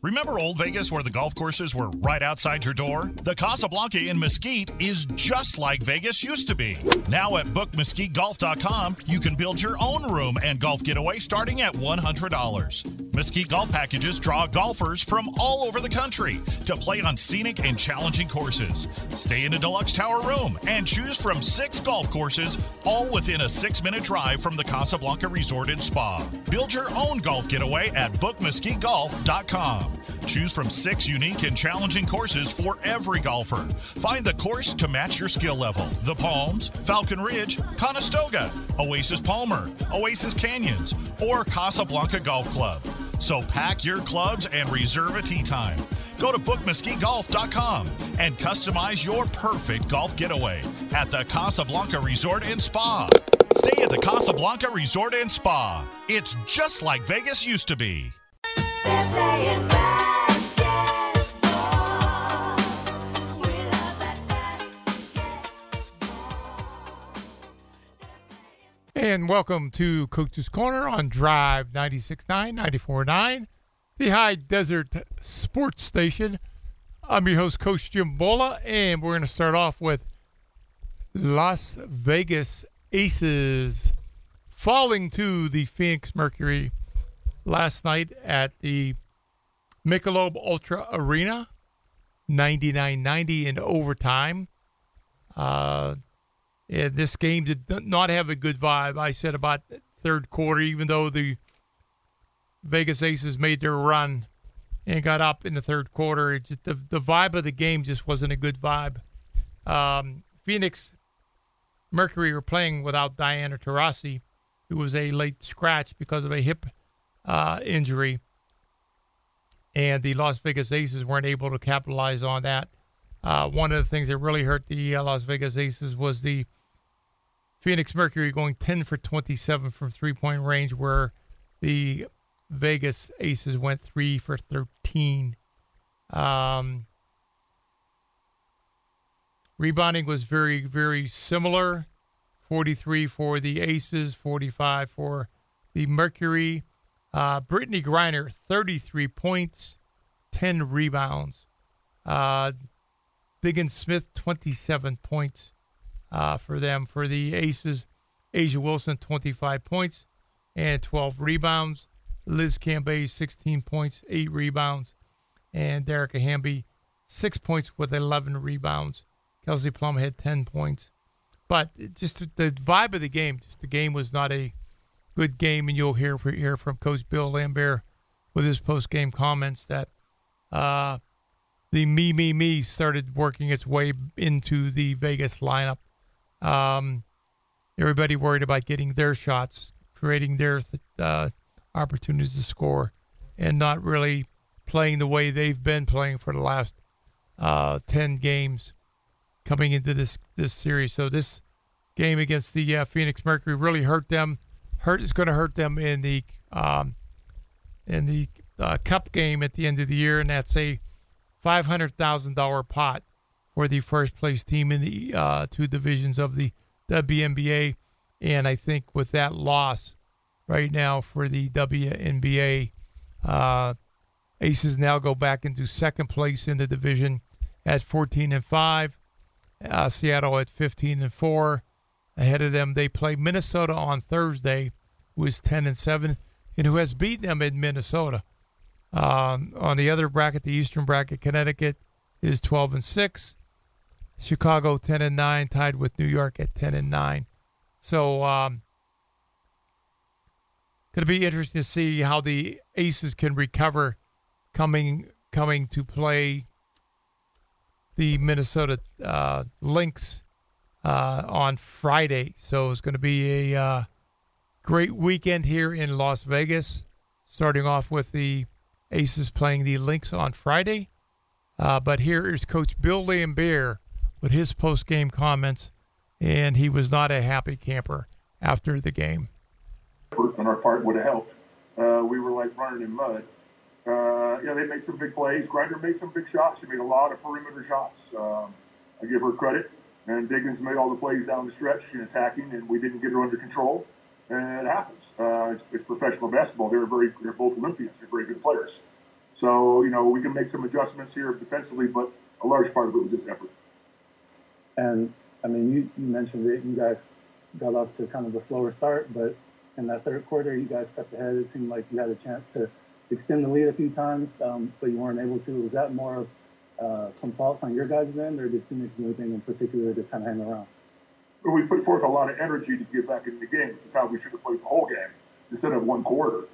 Remember Old Vegas where the golf courses were right outside your door? The Casablanca in Mesquite is just like Vegas used to be. Now at bookmesquitegolf.com, you can build your own room and golf getaway starting at $100. Mesquite Golf Packages draw golfers from all over the country to play on scenic and challenging courses. Stay in a deluxe tower room and choose from six golf courses, all within a six minute drive from the Casablanca Resort and Spa. Build your own golf getaway at bookmesquitegolf.com. Choose from six unique and challenging courses for every golfer. Find the course to match your skill level. The Palms, Falcon Ridge, Conestoga, Oasis Palmer, Oasis Canyons, or Casablanca Golf Club. So pack your clubs and reserve a tee time. Go to bookmesquitegolf.com and customize your perfect golf getaway at the Casablanca Resort and Spa. Stay at the Casablanca Resort and Spa. It's just like Vegas used to be. And welcome to Coach's Corner on Drive 96.9, 94.9, the High Desert Sports Station. I'm your host, Coach Jim Bola, and we're going to start off with Las Vegas Aces falling to the Phoenix Mercury last night at the Michelob Ultra Arena, 99-90 in overtime. Uh, yeah, this game did not have a good vibe. I said about third quarter, even though the Vegas Aces made their run and got up in the third quarter, it just the the vibe of the game just wasn't a good vibe. Um, Phoenix Mercury were playing without Diana Taurasi, who was a late scratch because of a hip uh, injury, and the Las Vegas Aces weren't able to capitalize on that. Uh, one of the things that really hurt the uh, Las Vegas Aces was the Phoenix Mercury going 10 for 27 from three point range, where the Vegas Aces went 3 for 13. Um, rebounding was very, very similar 43 for the Aces, 45 for the Mercury. Uh, Brittney Griner, 33 points, 10 rebounds. Uh, Diggins Smith, 27 points uh, for them. For the Aces, A'ja Wilson, 25 points and 12 rebounds. Liz Cambage, 16 points, 8 rebounds. And Dearica Hamby, 6 points with 11 rebounds. Kelsey Plum had 10 points. But just the vibe of the game, just the game was not a good game. And you'll hear, hear from Coach Bill Laimbeer with his post game comments that uh, the me, me, me started working its way into the Vegas lineup. Um, everybody worried about getting their shots, creating their uh, opportunities to score, and not really playing the way they've been playing for the last uh, ten games coming into this this series. So this game against the uh, Phoenix Mercury really hurt them. Hurt is going to hurt them in the um, in the uh, Cup game at the end of the year, and that's a five hundred thousand dollar pot for the first place team in the uh, two divisions of the WNBA. And I think with that loss right now for the WNBA, uh, Aces now go back into second place in the division at 14 and 5. Uh, Seattle at 15 and 4. Ahead of them, they play Minnesota on Thursday, who is 10 and 7, and who has beaten them in Minnesota. Um, on the other bracket, the Eastern bracket, Connecticut is 12 and 6. Chicago 10 and 9, tied with New York at 10 and 9. So, um, going to be interesting to see how the Aces can recover coming coming to play the Minnesota uh, Lynx uh, on Friday. So it's going to be a uh, great weekend here in Las Vegas. Starting off with the Aces playing the Lynx on Friday. Uh, but here is Coach Bill Laimbeer with his post game comments, and he was not a happy camper after the game. On our part would have helped. Uh, we were like running in mud. Uh, yeah, they made some big plays. Griner made some big shots. She made a lot of perimeter shots. Um, I give her credit. And Diggins made all the plays down the stretch in attacking, and we didn't get her under control. And it happens. Uh, it's, it's, professional basketball. They're very, they're both Olympians. They're very good players. So, you know, we can make some adjustments here defensively, but a large part of it was just effort. And I mean, you, you mentioned it. You guys got off to kind of a slower start, but in that third quarter, you guys kept ahead. It seemed like you had a chance to extend the lead a few times, um, but you weren't able to. Was that more of uh, some thoughts on your guys' end, or did Phoenix do anything in particular to kind of hang around? We put forth a lot of energy to get back into the game, which is how we should have played the whole game instead of one quarter.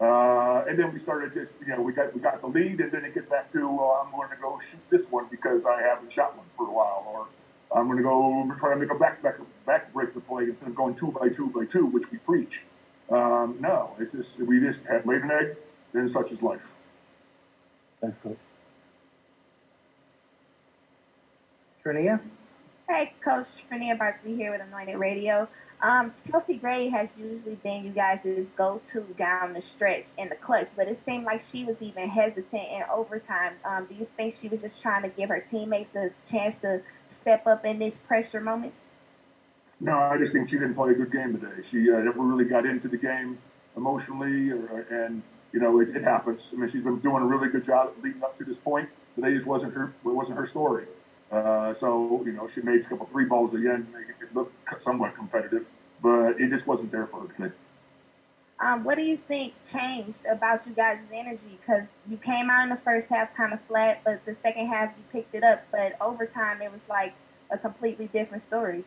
Uh, and then we started just, you know, we got we got the lead, and then it get back to uh, I'm going to go shoot this one because I haven't shot one for a while, or I'm going to go try to make a back back back break the play instead of going two by two by two, which we preach. Um, no, it just we just had laid an egg, then such is life. Thanks, coach. Trinia? Hey, Coach Trinia Barkley here with Anointed Radio. Um, Chelsea Gray has usually been you guys' go-to down the stretch in the clutch, but it seemed like she was even hesitant in overtime. Um, do you think she was just trying to give her teammates a chance to step up in these pressure moments? No, I just think she didn't play a good game today. She uh, never really got into the game emotionally, or, and you know it, it, happens. I mean, she's been doing a really good job leading up to this point. Today just wasn't her. It wasn't her story. Uh, so you know, she made a couple three balls at the end, it look somewhat competitive, but it just wasn't there for her today. Um, what do you think changed about you guys' energy? Because you came out in the first half kind of flat, but the second half you picked it up. But overtime, it was like a completely different story.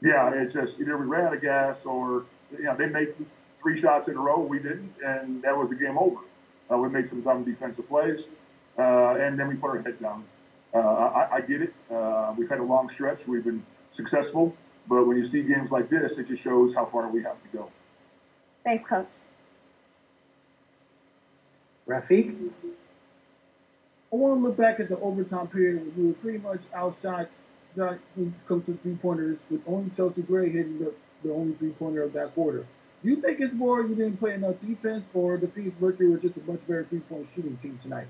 Yeah, it just either we ran out of gas or you know they made three shots in a row, we didn't, and that was the game over. Uh, we made some dumb defensive plays, uh, and then we put our head down. Uh, I, I, get it. Uh, we've had a long stretch. We've been successful, but when you see games like this, it just shows how far we have to go. Thanks, Coach. Rafiq? I want to look back at the overtime period when we were pretty much outside when it comes to three pointers, with only Chelsea Gray hitting the, the only three pointer of that quarter. Do you think it's more you didn't play enough defense, or the Phoenix Mercury were just a much better three point shooting team tonight?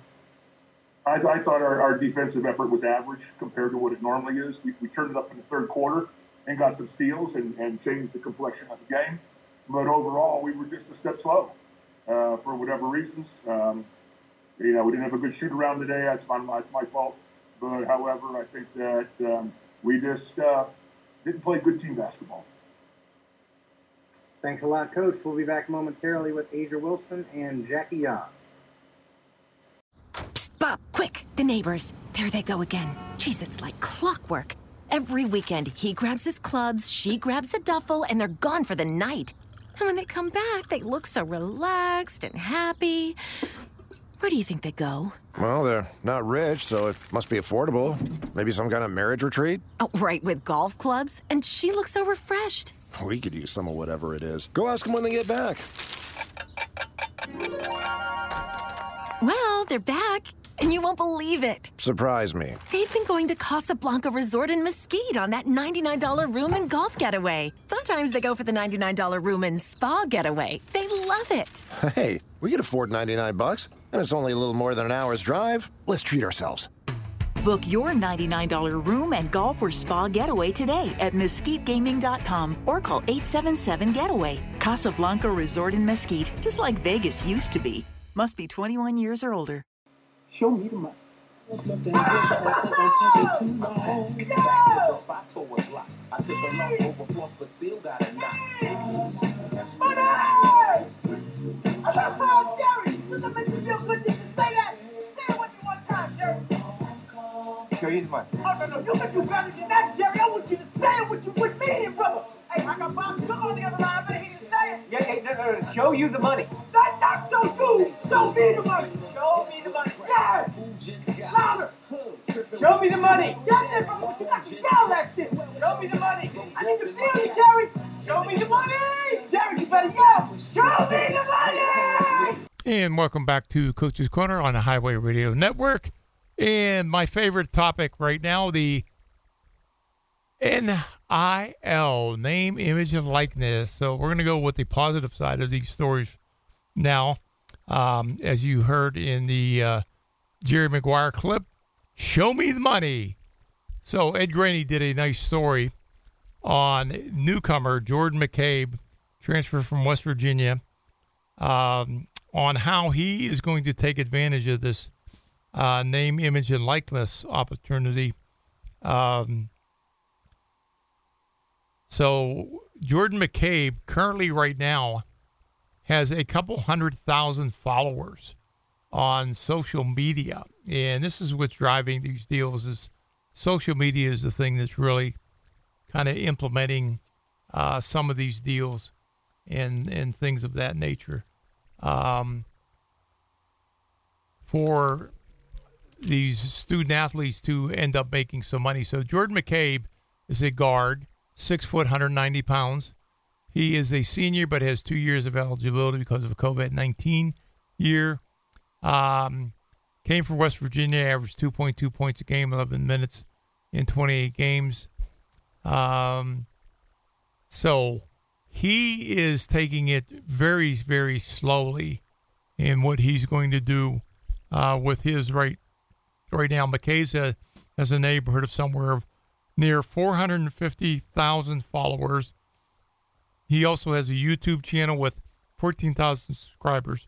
I, I thought our, our, defensive effort was average compared to what it normally is. We, we, turned it up in the third quarter and got some steals and, and, changed the complexion of the game. But overall, we were just a step slow uh, for whatever reasons. Um, you know, we didn't have a good shoot around today. That's my, my, my fault. But however, I think that um, we just uh, didn't play good team basketball. Thanks a lot, Coach. We'll be back momentarily with A'ja Wilson and Jackie Young. Quick! The neighbors. There they go again. Jeez, it's like clockwork. Every weekend, he grabs his clubs, she grabs a duffel, and they're gone for the night. And when they come back, they look so relaxed and happy. Where do you think they go? Well, they're not rich, so it must be affordable. Maybe some kind of marriage retreat? Oh, right, with golf clubs. And she looks so refreshed. We could use some of whatever it is. Go ask them when they get back. Well, they're back, and you won't believe it. Surprise me. They've been going to Casablanca Resort in Mesquite on that $99 room and golf getaway. Sometimes they go for the $99 room and spa getaway. They love it. Hey, we can afford 99 bucks, and it's only a little more than an hour's drive. Let's treat ourselves. Book your $99 room and golf or spa getaway today at mesquitegaming.com or call 877 Getaway. Casablanca Resort in Mesquite, just like Vegas used to be. Must be 21 years or older. Show me the money. I took a long over but still got a knot. Money! I got five Gary! Does that make you feel good just to say that? Say it with me one time, Jerry. Show you the money. Oh, no, no, you can do better than that, Jerry. I want you to say it with, you, with me, brother. Hey, I got Bob Sugar on the other line. I better hear you. Yeah, yeah, no, no, no. Show you the money. That's not so you. Show me the money. Show me the money. Yeah. Louder. Show me the money. That's it, brother. You got to yell that shit. Show me the money. I need to feel you, Jerry. Show me the money. Jerry, you better yell. Show me the money. And welcome back to Coach's Corner on the Highway Radio Network. And my favorite topic right now, the NIL, name, image, and likeness. So we're going to go with the positive side of these stories now. Um, as you heard in the uh, Jerry Maguire clip, show me the money. So Ed Graney did a nice story on newcomer Jordan McCabe, transfer from West Virginia. Um, on how he is going to take advantage of this uh, name, image, and likeness opportunity. Um, so Jordan McCabe currently right now has a couple hundred thousand followers on social media, and this is what's driving these deals. Is social media is the thing that's really kind of implementing uh, some of these deals and and things of that nature. Um, for these student athletes to end up making some money. So Jordan McCabe is a guard, six foot, 190 pounds. He is a senior, but has two years of eligibility because of a COVID 19 year. Um, came from West Virginia, averaged 2.2 points a game, 11 minutes in 28 games. Um, so he is taking it very, very slowly in what he's going to do uh, with his right right now. McKay's has a neighborhood of somewhere of near 450,000 followers. He also has a YouTube channel with 14,000 subscribers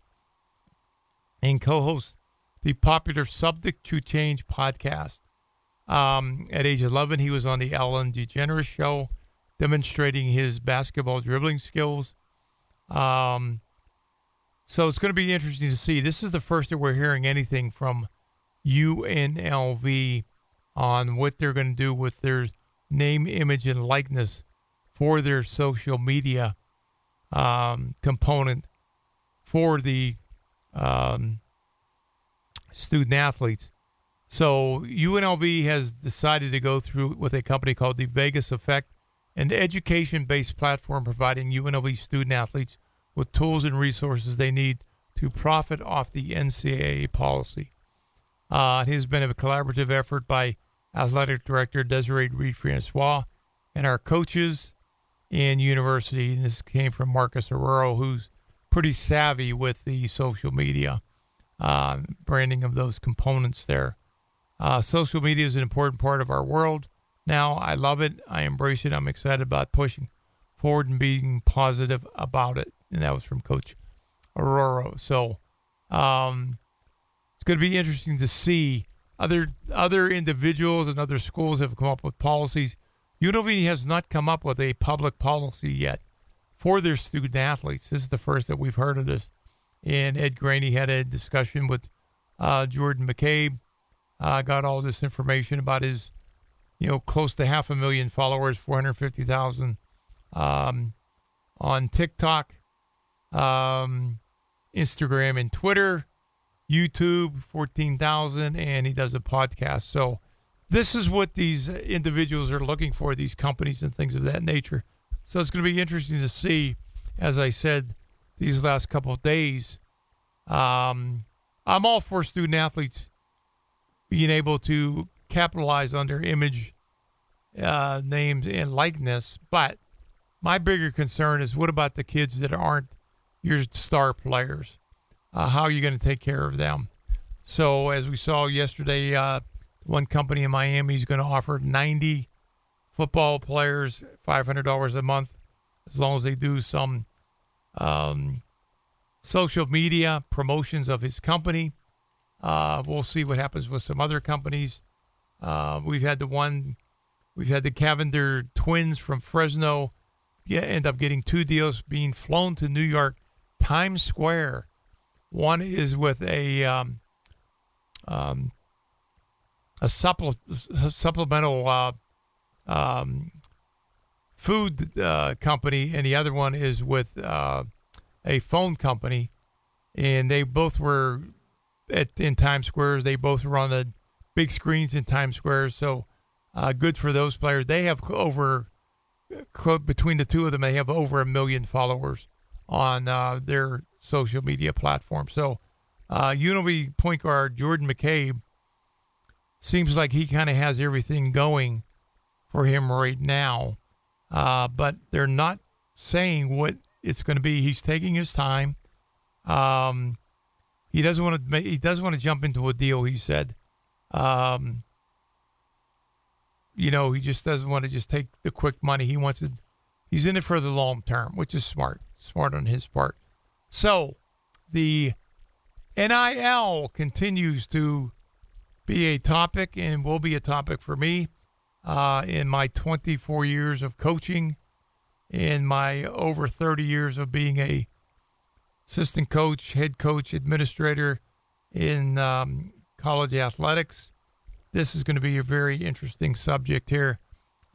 and co-hosts the popular Subject to Change podcast. Um, at age 11, he was on the Ellen DeGeneres show demonstrating his basketball dribbling skills. Um, so it's going to be interesting to see. This is the first that we're hearing anything from UNLV on what they're going to do with their name, image, and likeness for their social media um, component for the um, student athletes. So UNLV has decided to go through with a company called the Vegas Effect an education based platform providing UNLV student athletes with tools and resources they need to profit off the NCAA policy. Uh, it has been a collaborative effort by athletic director Desiree Reed Francois and our coaches in university. And this came from Marcus Arroyo, who's pretty savvy with the social media uh, branding of those components there. Uh, social media is an important part of our world now. I love it. I embrace it. I'm excited about pushing forward and being positive about it. And that was from Coach Arroyo. So um, it's going to be interesting to see other other individuals and other schools have come up with policies. UNLV has not come up with a public policy yet for their student athletes. This is the first that we've heard of this. And Ed Graney had a discussion with uh, Jordan McCabe. Uh, got all this information about his you know, close to half a million followers, 450,000 um, on TikTok, um, Instagram, and Twitter, YouTube, 14,000, and he does a podcast. So this is what these individuals are looking for, these companies and things of that nature. So it's going to be interesting to see, as I said, these last couple of days. Um, I'm all for student athletes being able to capitalize on their image uh, names and likeness. But my bigger concern is what about the kids that aren't your star players? Uh, how are you going to take care of them? So, as we saw yesterday, uh, one company in Miami is going to offer 90 football players $500 a month as long as they do some um, social media promotions of his company. Uh, we'll see what happens with some other companies. Uh, we've had the one We've had the Cavinder twins from Fresno yeah, end up getting two deals being flown to New York Times Square. One is with a um, um, a supple, supplemental uh, um, food uh, company, and the other one is with uh, a phone company. And they both were at in Times Square. They both were on the big screens in Times Square. So uh, good for those players. They have over between the two of them, they have over a million followers on uh, their social media platform. So, uh, UNLV point guard Jordan McCabe seems like he kind of has everything going for him right now, uh, but they're not saying what it's going to be. He's taking his time. Um, he doesn't want to. He doesn't want to jump into a deal. He said. Um, you know, he just doesn't want to just take the quick money. He wants to, he's in it for the long term, which is smart, smart on his part. So, the NIL continues to be a topic and will be a topic for me uh, in my 24 years of coaching, in my over 30 years of being a assistant coach, head coach, administrator in um, college athletics. This is going to be a very interesting subject here.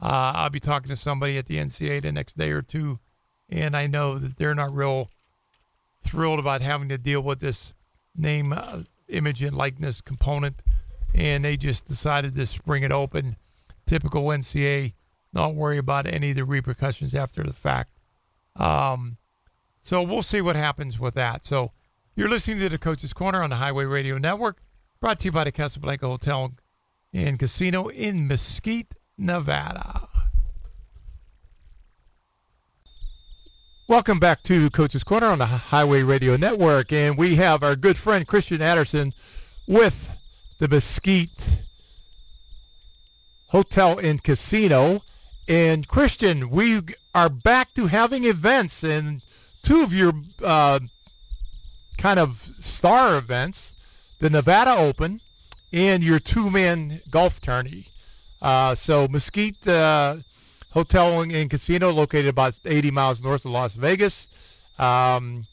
Uh, I'll be talking to somebody at the NCAA the next day or two, and I know that they're not real thrilled about having to deal with this name, uh, image, and likeness component, and they just decided to spring it open. Typical NCAA, not worry about any of the repercussions after the fact. Um, so we'll see what happens with that. So you're listening to the Coach's Corner on the Highway Radio Network, brought to you by the Casablanca Hotel and Casino in Mesquite, Nevada. Welcome back to Coach's Corner on the Highway Radio Network, and we have our good friend Christian Anderson with the Mesquite Hotel and Casino. And Christian, we are back to having events, and two of your uh, kind of star events, the Nevada Open and your two-man golf tourney. Uh, so Mesquite uh, Hotel and Casino, located about 80 miles north of Las Vegas. Um,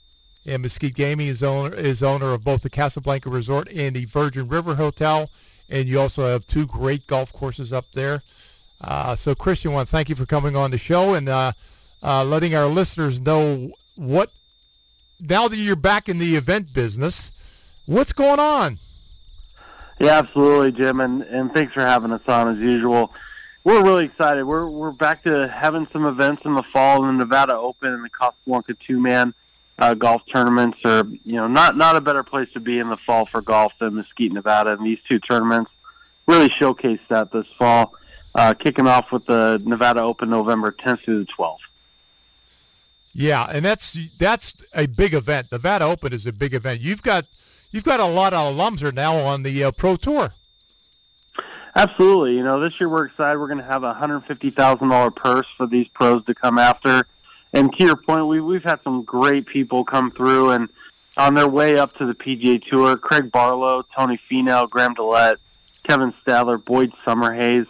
and Mesquite Gaming is owner is owner of both the Casablanca Resort and the Virgin River Hotel. And you also have two great golf courses up there. Uh, so Christian, I want to thank you for coming on the show and uh, uh, letting our listeners know what now that you're back in the event business, what's going on? Yeah, absolutely, Jim, and, and thanks for having us on as usual. We're really excited. We're we're back to having some events in the fall in the Nevada Open and the Casablanca two man uh, golf tournaments are you know not not a better place to be in the fall for golf than Mesquite, Nevada, and these two tournaments really showcase that this fall. Uh, kicking off with the Nevada Open November 10th through the 12th. Yeah, and that's that's a big event. Nevada Open is a big event. You've got you've got a lot of alums are now on the uh, Pro Tour. Absolutely. You know, this year we're excited. We're going to have a hundred fifty thousand dollar purse for these pros to come after. And to your point, we we've had some great people come through and on their way up to the PGA Tour. Craig Barlow, Tony Finau, Graham DeLaet, Kevin Stadler, Boyd Summerhays,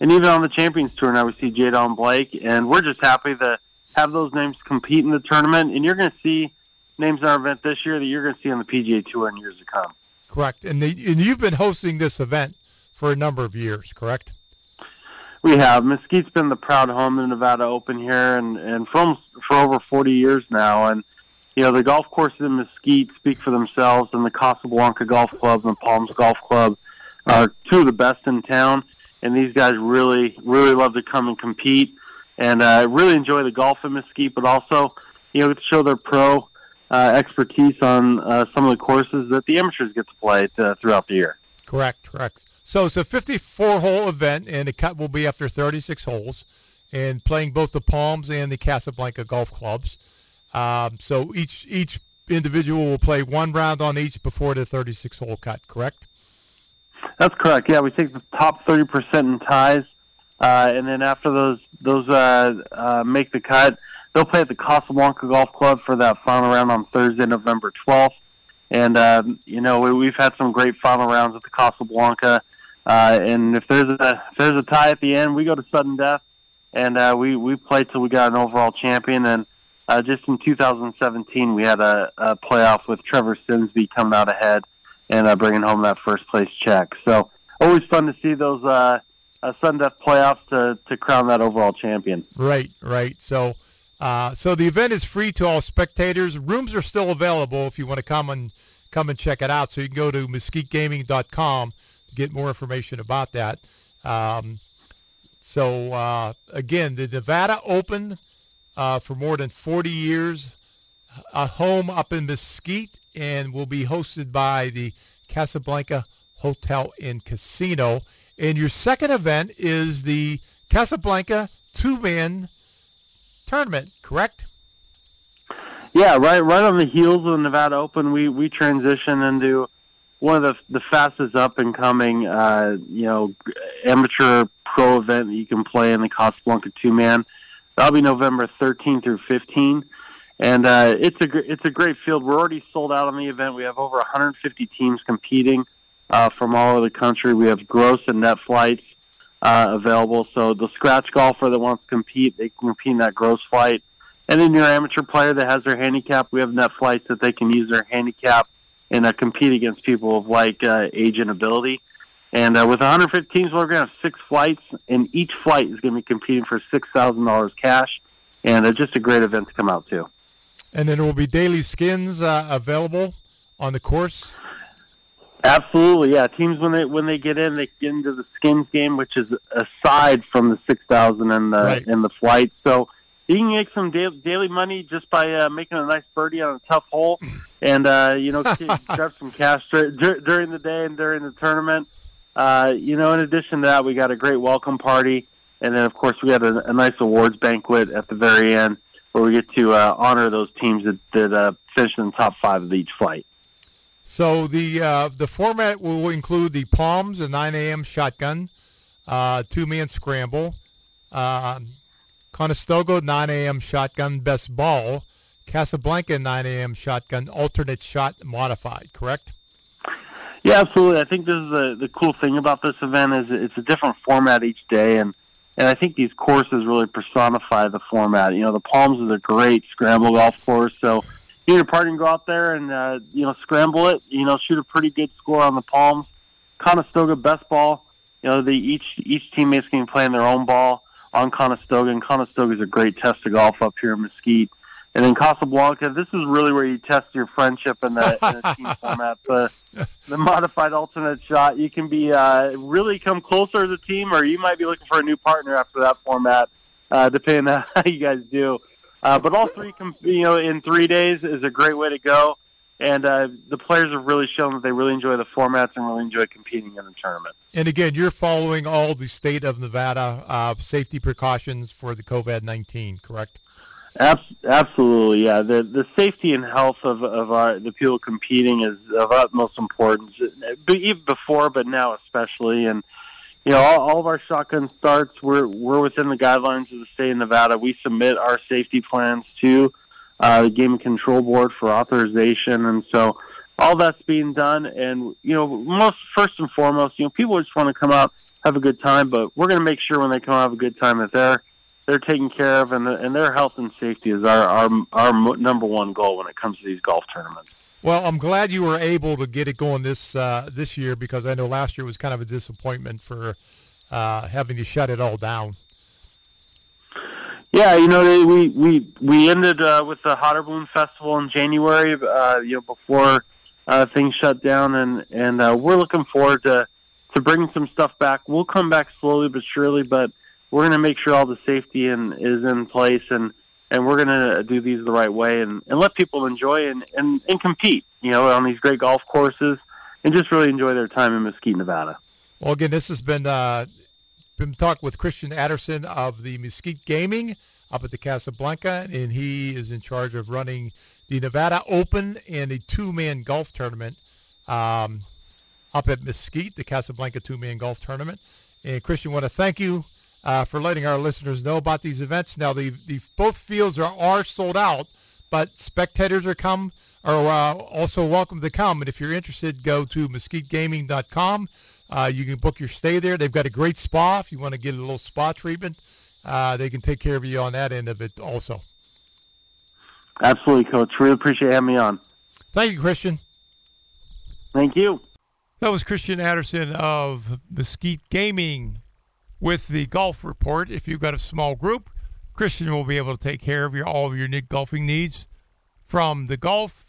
and even on the Champions Tour now we see Jay Don Blake. And we're just happy to have those names compete in the tournament, and you're going to see names in our event this year that you're going to see on the PGA Tour in years to come. Correct, and, and you've been hosting this event for a number of years, correct? We have. Mesquite's been the proud home of the Nevada Open here, and and for for over 40 years now, and you know the golf courses in Mesquite speak for themselves, and the Casablanca Golf Club and the Palms Golf Club are two of the best in town, and these guys really really love to come and compete and uh, really enjoy the golf in Mesquite, but also you know to show their pro uh, expertise on uh, some of the courses that the amateurs get to play to, throughout the year. Correct, correct. So it's a 54-hole event, and the cut will be after 36 holes, and playing both the Palms and the Casablanca golf clubs. Um, so each each individual will play one round on each before the 36-hole cut. Correct? That's correct. Yeah, we take the top 30% in ties uh, and then after those those uh, uh, make the cut, they'll play at the Casablanca Golf Club for that final round on Thursday, November 12th. And uh, you know we, we've had some great final rounds at the Casablanca. Uh, and if there's a if there's a tie at the end, we go to sudden death, and uh, we we play till we got an overall champion. And uh, just in 2017, we had a, a playoff with Trevor Simsby coming out ahead and uh, bringing home that first place check. So always fun to see those uh, uh, sudden death playoffs to, to crown that overall champion. Right, right. So, uh, so the event is free to all spectators. Rooms are still available if you want to come and come and check it out. So you can go to mesquitegaming.com get more information about that. Um, so uh, again, the Nevada Open uh, for more than 40 years, a home up in Mesquite, and will be hosted by the Casablanca Hotel and Casino. And your second event is the Casablanca two-man tournament, correct? Yeah, right. Right on the heels of the Nevada Open, we we transition into one of the the fastest up and coming, uh, you know, amateur pro event that you can play in the Casablanca two man. That'll be November 13 through 15, and uh, it's a gr- it's a great field. We're already sold out on the event. We have over 150 teams competing uh, from all over the country. We have gross and net flights uh, available. So the scratch golfer that wants to compete, they can compete in that gross flight. And then your amateur player that has their handicap, we have net flights that they can use their handicap and uh, compete against people of like uh, age and ability. And uh, with 150 teams, we're going to have six flights, and each flight is going to be competing for six thousand dollars cash. And it's just a great event to come out to. And then there will be daily skins uh, available on the course. Absolutely, yeah. Teams when they when they get in, they get into the skins game, which is aside from the six thousand and the Right. and the flight. So you can make some daily, daily money just by uh, making a nice birdie on a tough hole, and uh, you know grab some cash dur- dur- during the day and during the tournament. Uh, you know, in addition to that, we got a great welcome party, and then of course we got a, a nice awards banquet at the very end where we get to uh, honor those teams that that uh, finished in the top five of each flight. So the uh, the format will include the Palms, a 9 a.m. shotgun, uh, two man scramble, uh, Conestoga 9 a.m. shotgun best ball, Casablanca 9 a.m. shotgun alternate shot modified. Correct? Yeah, absolutely. I think this is the the cool thing about this event is it's a different format each day, and and I think these courses really personify the format. You know, the Palms is a great scramble golf course, so you and your partner go out there and uh, you know scramble it. You know, shoot a pretty good score on the Palms. Conestoga best ball. You know, the each each teammate's to be playing their own ball on Conestoga, and Conestoga is a great test of golf up here in Mesquite. And then Casablanca, this is really where you test your friendship in the, in the team format. The the modified alternate shot, you can be uh, really come closer as a team, or you might be looking for a new partner after that format, uh, depending on how you guys do. Uh, but all three, com- you know, in three days is a great way to go. And uh, the players have really shown that they really enjoy the formats and really enjoy competing in the tournament. And again, you're following all the state of Nevada uh, safety precautions for the COVID 19. Correct? Absolutely, yeah. The the safety and health of of our the people competing is of utmost importance. But even before, but now especially, and you know, all, all of our shotgun starts. We're we're within the guidelines of the state of Nevada. We submit our safety plans to uh, the Game Control Board for authorization, and so all that's being done. And you know, most first and foremost, you know, people just want to come out have a good time, but we're going to make sure when they come out have a good time that they're they're taken care of, and, and their health and safety is our, our our number one goal when it comes to these golf tournaments. Well, I'm glad you were able to get it going this uh, this year because I know last year was kind of a disappointment for uh, having to shut it all down. Yeah, you know, they, we we we ended uh, with the Hot Air Balloon Festival in January. Uh, you know, before uh, things shut down, and and uh, we're looking forward to to bringing some stuff back. We'll come back slowly but surely, but we're going to make sure all the safety and is in place, and and we're going to do these the right way, and, and let people enjoy and, and and compete. You know, on these great golf courses, and just really enjoy their time in Mesquite, Nevada. Well, again, this has been uh, been talk with Christian Adderson of the Mesquite Gaming up at the Casablanca, and he is in charge of running the Nevada Open and a two-man golf tournament um, up at Mesquite, the Casablanca two-man golf tournament. And Christian, want to thank you uh, for letting our listeners know about these events. Now, the, the both fields are, are sold out, but spectators are come are uh, also welcome to come. And if you're interested, go to mesquitegaming.com. Uh, you can book your stay there. They've got a great spa. If you want to get a little spa treatment, uh, they can take care of you on that end of it also. Absolutely, Coach. Really appreciate having me on. Thank you, Christian. Thank you. That was Christian Adderson of Mesquite Gaming with the golf report. If you've got a small group, Christian will be able to take care of your all of your golfing needs from the golf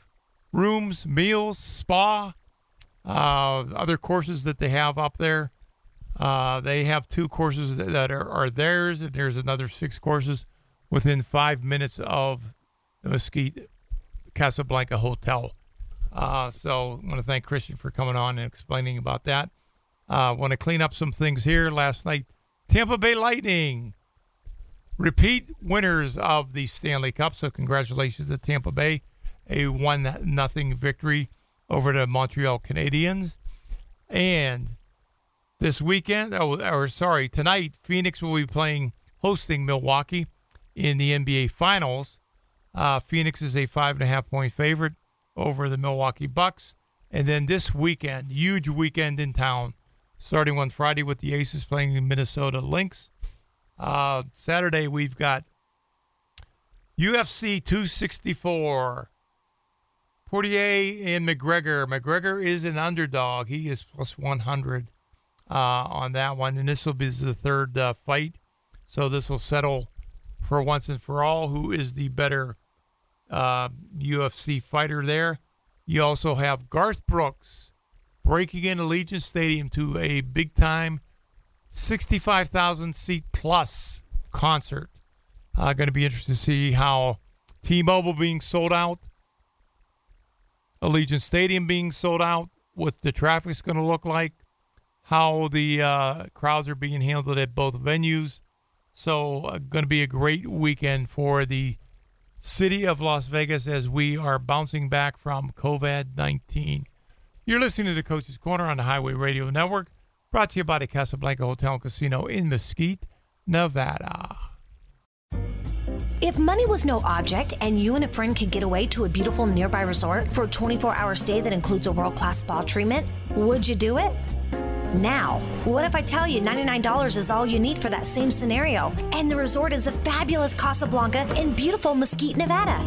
rooms, meals, spa, uh, other courses that they have up there. Uh, they have two courses that, are, are theirs, and there's another six courses within five minutes of the Mesquite Casablanca Hotel. Uh, so I want to thank Christian for coming on and explaining about that. Uh, want to clean up some things here. Last night, Tampa Bay Lightning, repeat winners of the Stanley Cup. So congratulations to Tampa Bay, a one nothing victory over the Montreal Canadiens. And this weekend, oh, or sorry, tonight, Phoenix will be playing hosting Milwaukee in the NBA Finals. Uh, Phoenix is a five and a half point favorite over the Milwaukee Bucks. And then this weekend, huge weekend in town, starting on Friday with the Aces playing the Minnesota Lynx. Uh, Saturday, we've got UFC 264. Poirier and McGregor. McGregor is an underdog. He is plus 100 uh, on that one. And this will be the third uh, fight. So this will settle for once and for all who is the better uh, UFC fighter there. You also have Garth Brooks breaking in Allegiant Stadium to a big time 65,000 seat plus concert. Uh, going to be interesting to see how T Mobile being sold out, Allegiant Stadium being sold out, what the traffic's going to look like, how the uh, crowds are being handled at both venues. So, uh, going to be a great weekend for the city of Las Vegas as we are bouncing back from COVID 19. You're listening to the Coach's Corner on the Highway Radio Network, brought to you by the Casablanca Hotel and Casino in Mesquite, Nevada. If money was no object and you and a friend could get away to a beautiful nearby resort for a 24 hour stay that includes a world class spa treatment, would you do it? Now, what if I tell you $99 is all you need for that same scenario? And the resort is the fabulous Casablanca in beautiful Mesquite, Nevada.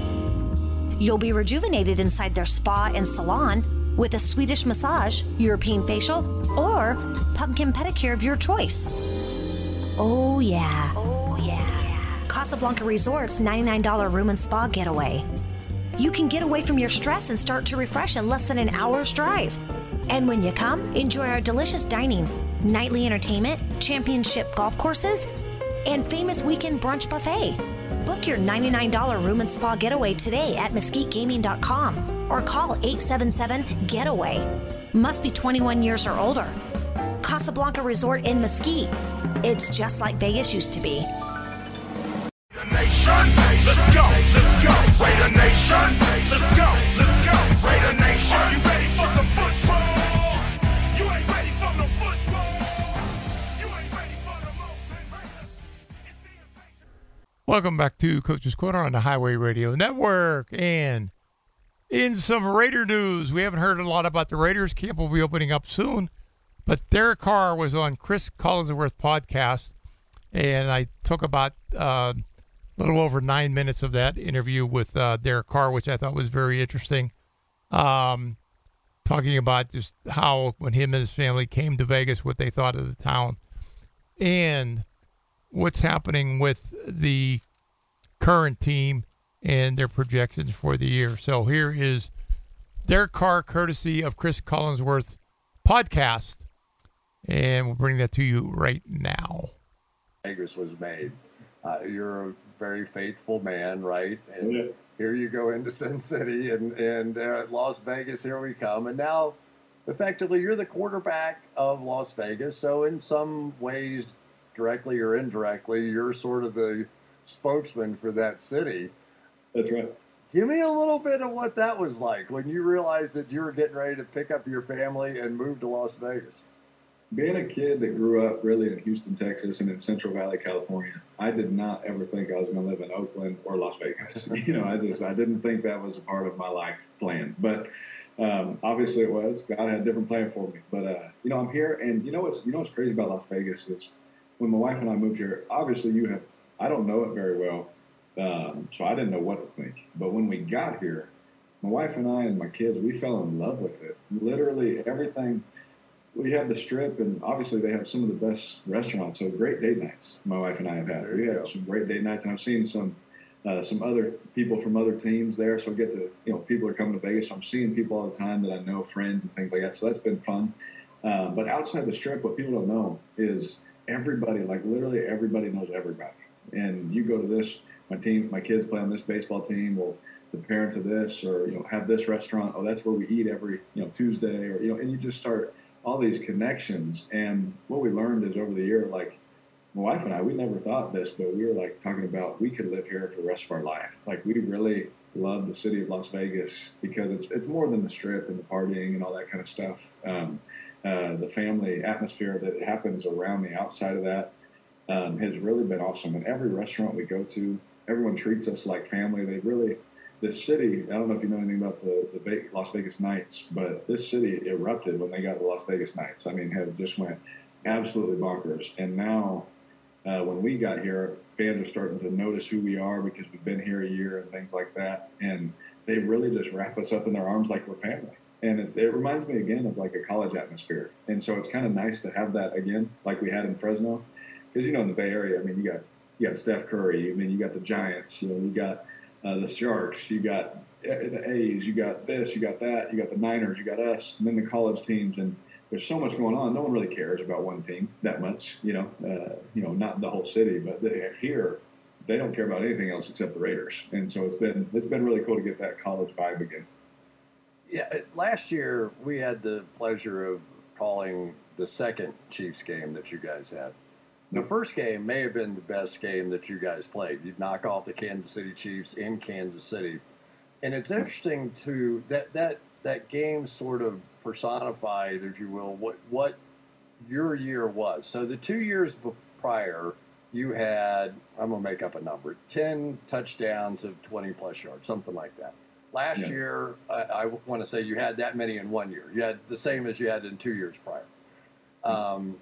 You'll be rejuvenated inside their spa and salon with a Swedish massage, European facial, or pumpkin pedicure of your choice. Oh, yeah. Casablanca Resort's $99 room and spa getaway. You can get away from your stress and start to refresh in less than an hour's drive. And when you come, enjoy our delicious dining, nightly entertainment, championship golf courses, and famous weekend brunch buffet. Book your $99 room and spa getaway today at mesquitegaming.com or call 877 Getaway. Must be 21 years or older. Casablanca Resort in Mesquite. It's just like Vegas used to be. Welcome back to Coach's Corner on the Highway Radio Network. And in some Raider news, we haven't heard a lot about the Raiders. Camp will be opening up soon. But Derek Carr was on Cris Collinsworth podcast, and I took about uh, a little over nine minutes of that interview with uh, Derek Carr, which I thought was very interesting. Um, talking about just how when him and his family came to Vegas, what they thought of the town, and what's happening with the current team and their projections for the year. So here is Derek Carr, courtesy of Cris Collinsworth podcast, and we'll bring that to you right now. Vegas was made. Uh, you're a very faithful man, right? And here you go into Sin City and and uh, Las Vegas. Here we come, and now effectively you're the quarterback of Las Vegas. So in some ways, directly or indirectly, you're sort of the spokesman for that city. That's right. Give me a little bit of what that was like when you realized that you were getting ready to pick up your family and move to Las Vegas. Being a kid that grew up really in Houston, Texas, and in Central Valley, California, I did not ever think I was going to live in Oakland or Las Vegas. you know, I just I didn't think that was a part of my life plan. But um, obviously, it was. God had a different plan for me. But uh, you know, I'm here, and you know what's you know what's crazy about Las Vegas is when my wife and I moved here. Obviously, you have I don't know it very well, um, so I didn't know what to think. But when we got here, my wife and I and my kids, we fell in love with it. Literally everything we have the strip, and obviously they have some of the best restaurants. So great date nights. My wife and I have had. We have some great date nights, and I've seen some uh, some other people from other teams there. So I get to you know people are coming to Vegas. So I'm seeing people all the time that I know, friends and things like that. So that's been fun. Um, but outside the strip, what people don't know is everybody, like literally everybody knows everybody. And you go to this, my team, my kids play on this baseball team. Well, the parents of this, or you know, have this restaurant. Oh, that's where we eat every you know Tuesday, or you know, and you just start all these connections. And what we learned is over the year, like my wife and I, we never thought this, but we were like talking about we could live here for the rest of our life. Like we really love the city of Las Vegas because it's it's more than the strip and the partying and all that kind of stuff. Um, uh, the family atmosphere that happens around the outside of that um, has really been awesome. And every restaurant we go to, everyone treats us like family. They really, this city. I don't know if you know anything about the the Las Vegas Knights, but this city erupted when they got the Las Vegas Knights. I mean, have just went absolutely bonkers. And now, uh, when we got here, fans are starting to notice who we are because we've been here a year and things like that. And they really just wrap us up in their arms like we're family. And it's, it reminds me again of like a college atmosphere. And so it's kind of nice to have that again, like we had in Fresno. Because, you know, in the Bay Area, I mean, you got, you got Steph Curry, I mean, you got the Giants, you know, you got uh, the Sharks, you got uh, the A's, you got this, you got that, you got the Niners, you got us, and then the college teams. And there's so much going on. No one really cares about one team that much, you know, uh, you know, not the whole city, but they, here, they don't care about anything else except the Raiders. And so it's been, it's been really cool to get that college vibe again. Yeah, uh, last year we had the pleasure of calling the second Chiefs game that you guys had. The first game may have been the best game that you guys played. You'd knock off the Kansas City Chiefs in Kansas City, and it's interesting to that that that game sort of personified, if you will, what what your year was. So the two years bef- prior, you had I'm gonna make up a number, ten touchdowns of twenty plus yards, something like that. Last Yeah. year, I, I want to say you had that many in one year. You had the same as you had in two years prior. Um,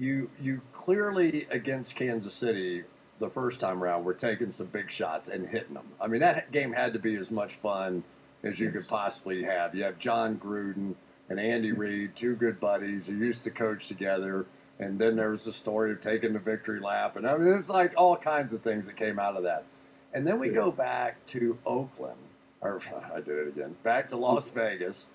you you clearly against Kansas City the first time around were taking some big shots and hitting them. I mean that game had to be as much fun as you could possibly have. You have Jon Gruden and Andy mm-hmm. Reid, two good buddies who used to coach together. And then there was the story of taking the victory lap, and I mean it's like all kinds of things that came out of that. And then we go back to Oakland, or I did it again, back to Las mm-hmm. Vegas,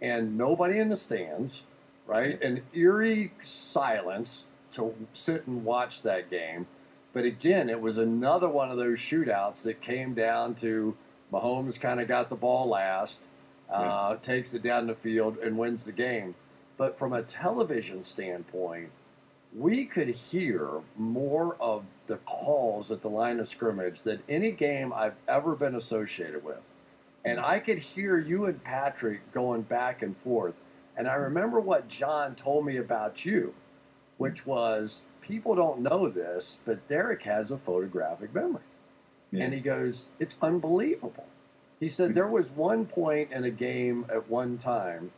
and nobody in the stands, right? An eerie silence to sit and watch that game. But again, it was another one of those shootouts that came down to Mahomes kind of got the ball last, uh, takes it down the field, and wins the game. But from a television standpoint, we could hear more of the calls at the line of scrimmage than any game I've ever been associated with. And I could hear you and Patrick going back and forth. And I remember what John told me about you, which was people don't know this, but Derek has a photographic memory. And he goes, It's unbelievable. He said there was one point in a game at one time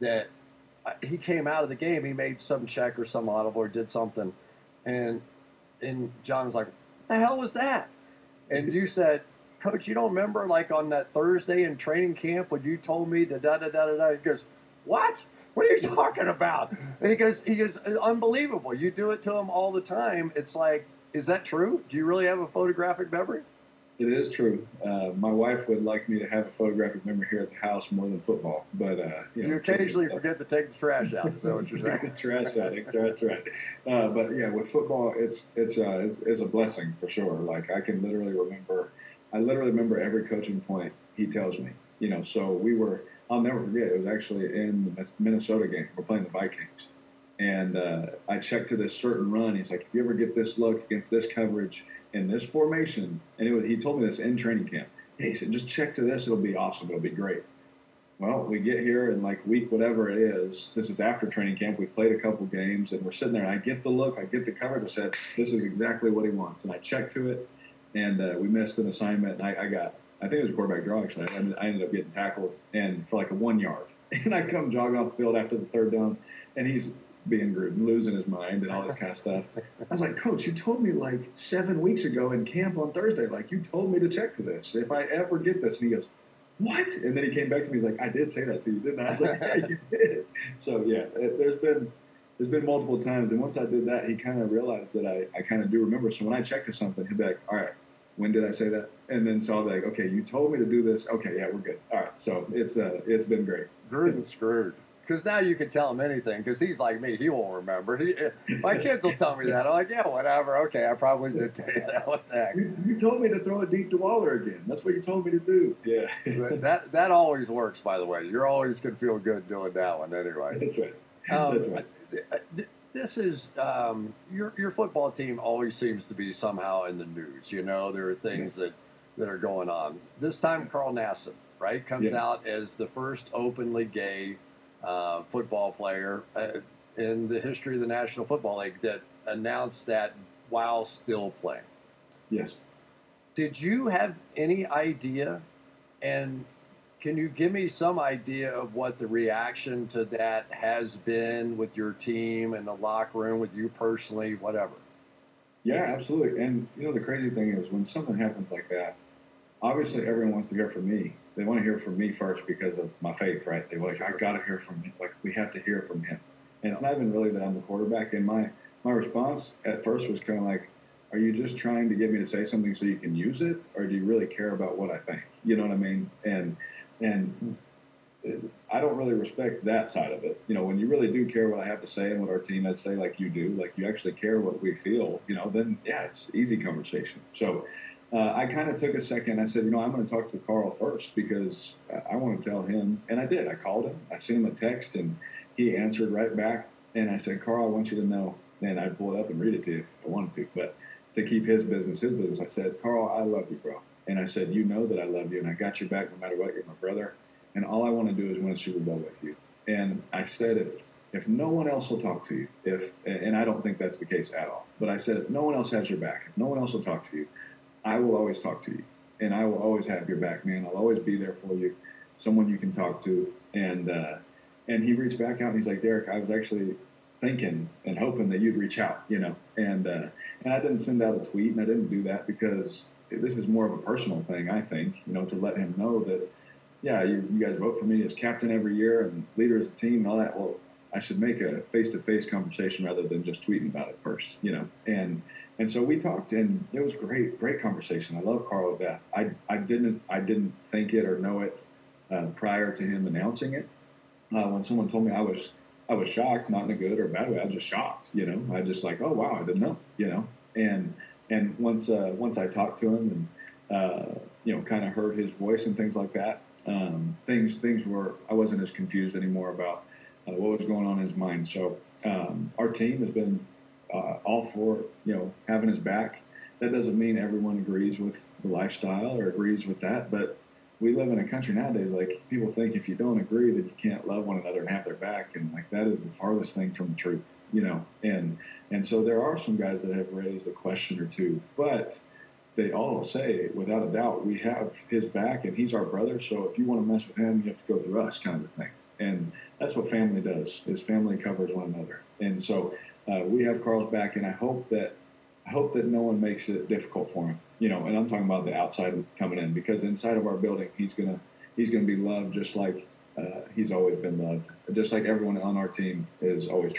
that uh, he came out of the game, he made some check or some audible or did something, and and John was like, "What the hell was that?" And you said, "Coach, you don't remember like on that Thursday in training camp when you told me da da da da da da?" He goes, "What? What are you talking about?" And he goes, "He goes, unbelievable. You do it to him all the time. It's like, is that true? Do you really have a photographic memory?" It is true. Uh, my wife would like me to have a photographic memory here at the house more than football, but uh, you, You, know, occasionally forget to take the trash out. Is that what you're saying? trash out, that's right. Uh, but yeah, with football, it's it's, uh, it's it's a blessing for sure. Like I can literally remember, I literally remember every coaching point he tells me. You know, so we were. I'll never forget. It was actually in the Minnesota game. We're playing the Vikings, and uh, I checked to this certain run. He's like, "If you ever get this look against this coverage in this formation," and it was, he told me this in training camp. He said, "Just check to this. It'll be awesome. It'll be great." Well, we get here in like week whatever it is. This is after training camp. We played a couple games and we're sitting there. And I get the look, I get the coverage. I said, "This is exactly what he wants." And I checked to it, and uh, we missed an assignment. And I, I got, I think it was a quarterback draw actually. I ended, up getting tackled and for like a one yard. And I come jogging off the field after the third down, and he's being Gruden, losing his mind and all this kind of stuff. I was like, Coach, you told me like seven weeks ago in camp on Thursday, like you told me to check for this if I ever get this. And he goes, what? And then he came back to me. He's like, I did say that to you, didn't I? I was like, Yeah, you did. So yeah, it, there's been there's been multiple times, and once I did that, he kind of realized that I, I kind of do remember. So when I check to something, he'd be like, All right, when did I say that? And then so I'll be like, Okay, you told me to do this. Okay, yeah, we're good. All right. So it's uh it's been great. Screwed. Because now you can tell him anything. Because he's like me, he won't remember. He, my kids will tell me that. I'm like, yeah, whatever. Okay, I probably did tell you that. What the heck? You, you told me to throw it deep to Waller again. That's what you told me to do. Yeah. That that always works, by the way. You're always gonna feel good doing that one, anyway. That's right. Um, That's right. Th- This is um, your your football team always seems to be somehow in the news. You know, there are things that that are going on. This time, Carl Nassib, right, comes Yeah. out as the first openly gay uh, football player uh, in the history of the National Football League that announced that while still playing. Yes. Did you have any idea, and can you give me some idea of what the reaction to that has been with your team and the locker room, with you personally, whatever? Yeah, absolutely. And you know, the crazy thing is when something happens like that, obviously everyone wants to hear from me. They want to hear from me first because of my faith, right? They like, I got to hear from him. Like we have to hear from him. And it's not even really that I'm the quarterback. And my my response at first was kind of like, Are you just trying to get me to say something so you can use it, or do you really care about what I think? You know what I mean? And and I don't really respect that side of it. You know, when you really do care what I have to say and what our team has to say, like you do, like you actually care what we feel, you know, then yeah, it's easy conversation. So uh, I kind of took a second. I said, you know, I'm going to talk to Carl first because I want to tell him. And I did. I called him. I sent him a text, and he answered right back. And I said, Carl, I want you to know. And I'd pull it up and read it to you if I wanted to. But to keep his business his business, I said, Carl, I love you, bro. And I said, you know that I love you, and I got your back no matter what. You're my brother, and all I want to do is win a Super Bowl with you. And I said, if if no one else will talk to you, if and I don't think that's the case at all, but I said, if no one else has your back, if no one else will talk to you, I will always talk to you, and I will always have your back, man. I'll always be there for you, someone you can talk to. And uh, and he reached back out and he's like, Derek, I was actually thinking and hoping that you'd reach out, you know. And uh, and I didn't send out a tweet, and I didn't do that because this is more of a personal thing, I think, you know, to let him know that, yeah, you, you guys vote for me as captain every year and leader of the team and all that. Well, I should make a face-to-face conversation rather than just tweeting about it first, you know. And and so we talked, and it was great, great conversation. I love Carl death. I I didn't I didn't think it or know it uh, prior to him announcing it. Uh, when someone told me, I was I was shocked, not in a good or bad way. I was just shocked, you know. I just like, oh wow, I didn't know, you know. And and once uh, once I talked to him and uh, you know kind of heard his voice and things like that, um, things things were I wasn't as confused anymore about uh, what was going on in his mind. So um, our team has been uh, all for you know having his back. That doesn't mean everyone agrees with the lifestyle or agrees with that, but we live in a country nowadays like people think if you don't agree that you can't love one another and have their back and like that is the farthest thing from the truth you know? And and so there are some guys that have raised a question or two but they all say without a doubt we have his back and he's our brother so if you want to mess with him you have to go through us kind of thing. And that's what family does is family covers one another. And so uh, we have carl's back and i hope that I hope that no one makes it difficult for him. You know, and I'm talking about the outside coming in because inside of our building, he's gonna he's gonna be loved just like uh, he's always been loved, just like everyone on our team is always.